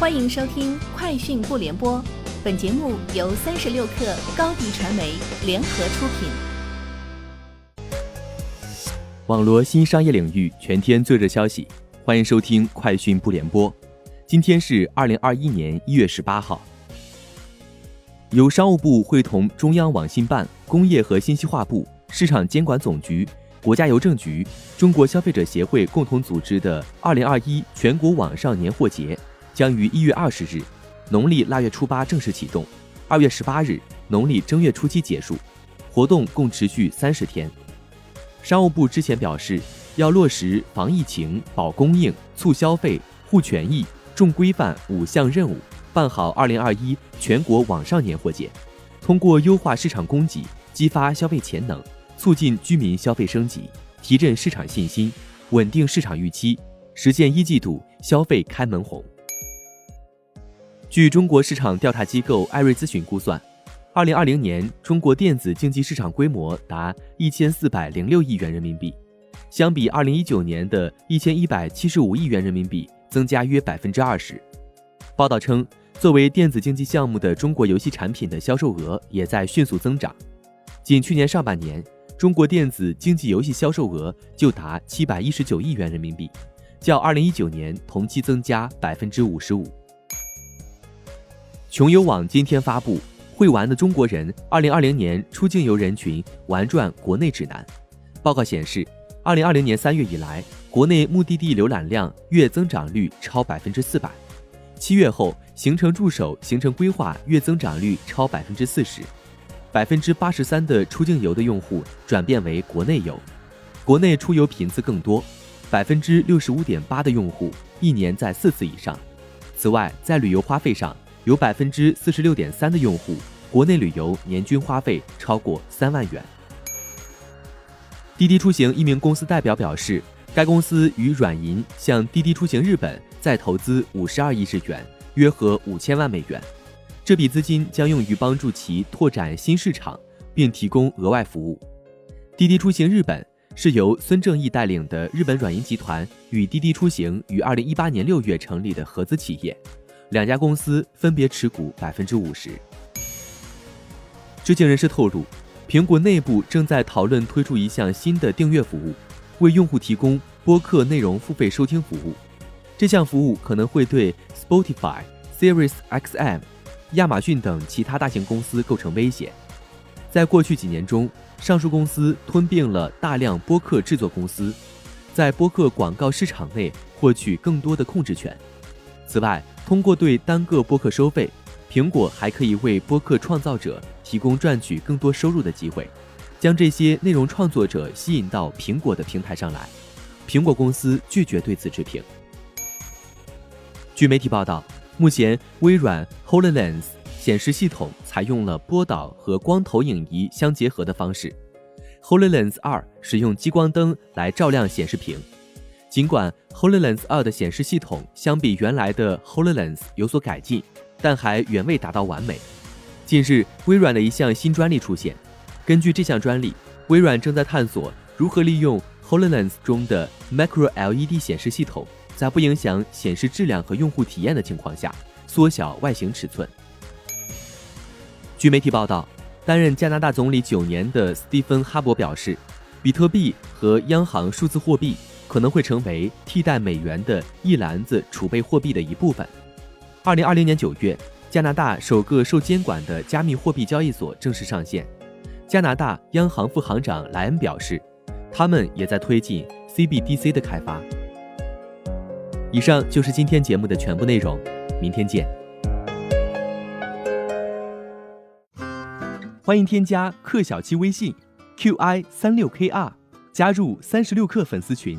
欢迎收听《快讯不联播》，本节目由三十六克高低传媒联合出品。网罗新商业领域全天最热消息，欢迎收听《快讯不联播》。今天是二零二一年一月十八号。由商务部会同中央网信办、工业和信息化部、市场监管总局、国家邮政局、中国消费者协会共同组织的二零二一全国网上年货节。将于一月二十日，农历腊月初八正式启动，二月十八日，农历正月初七结束。活动共持续三十天。商务部之前表示，要落实防疫情、保供应、促消费、护权益、重规范五项任务，办好二零二一全国网上年货节。通过优化市场供给，激发消费潜能，促进居民消费升级，提振市场信心，稳定市场预期，实现一季度消费开门红。据中国市场调查机构艾瑞咨询估算，二零二零年中国电子竞技市场规模达一千四百零六亿元人民币，相比二零一九年的一千一百七十五亿元人民币，增加约百分之二十。报道称，作为电子竞技项目的中国游戏产品的销售额也在迅速增长。仅去年上半年，中国电子竞技游戏销售额就达七百一十九亿元人民币，较二零一九年同期增加百分之五十五。穷游网今天发布《会玩的中国人2020年出境游人群玩转国内指南》。报告显示，2020年3月以来，国内目的地浏览量月增长率超百分之四百。七月后，行程助手行程规划月增长率超百分之四十，百分之八十三的出境游的用户转变为国内游，国内出游频次更多，百分之六十五点八的用户一年在四次以上。此外，在旅游花费上，有百分之四十六点三的用户，国内旅游年均花费超过三万元。滴滴出行一名公司代表表示，该公司与软银向滴滴出行日本再投资五十二亿日元，约合五千万美元。这笔资金将用于帮助其拓展新市场，并提供额外服务。滴滴出行日本是由孙正义带领的日本软银集团与滴滴出行于二零一八年六月成立的合资企业。两家公司分别持股百分之五十。知情人士透露，苹果内部正在讨论推出一项新的订阅服务，为用户提供播客内容付费收听服务。这项服务可能会对 Spotify、Sirius XM、亚马逊等其他大型公司构成威胁。在过去几年中，上述公司吞并了大量播客制作公司，在播客广告市场内获取更多的控制权。此外，通过对单个播客收费，苹果还可以为播客创造者提供赚取更多收入的机会，将这些内容创作者吸引到苹果的平台上来。苹果公司拒绝对此置评。据媒体报道，目前微软 Hololens 显示系统采用了波导和光投影仪相结合的方式，Hololens 二使用激光灯来照亮显示屏。尽管 Hololens 2的显示系统相比原来的 Hololens 有所改进，但还远未达到完美。近日，微软的一项新专利出现。根据这项专利，微软正在探索如何利用 Hololens 中的 Micro LED 显示系统，在不影响显示质量和用户体验的情况下，缩小外形尺寸。据媒体报道，担任加拿大总理九年的斯蒂芬·哈伯表示，比特币和央行数字货币。可能会成为替代美元的一篮子储备货币的一部分。二零二零年九月，加拿大首个受监管的加密货币交易所正式上线。加拿大央行副行长莱恩表示，他们也在推进 CBDC 的开发。以上就是今天节目的全部内容，明天见。欢迎添加克小七微信，qi 三六 kr，加入三十六氪粉丝群。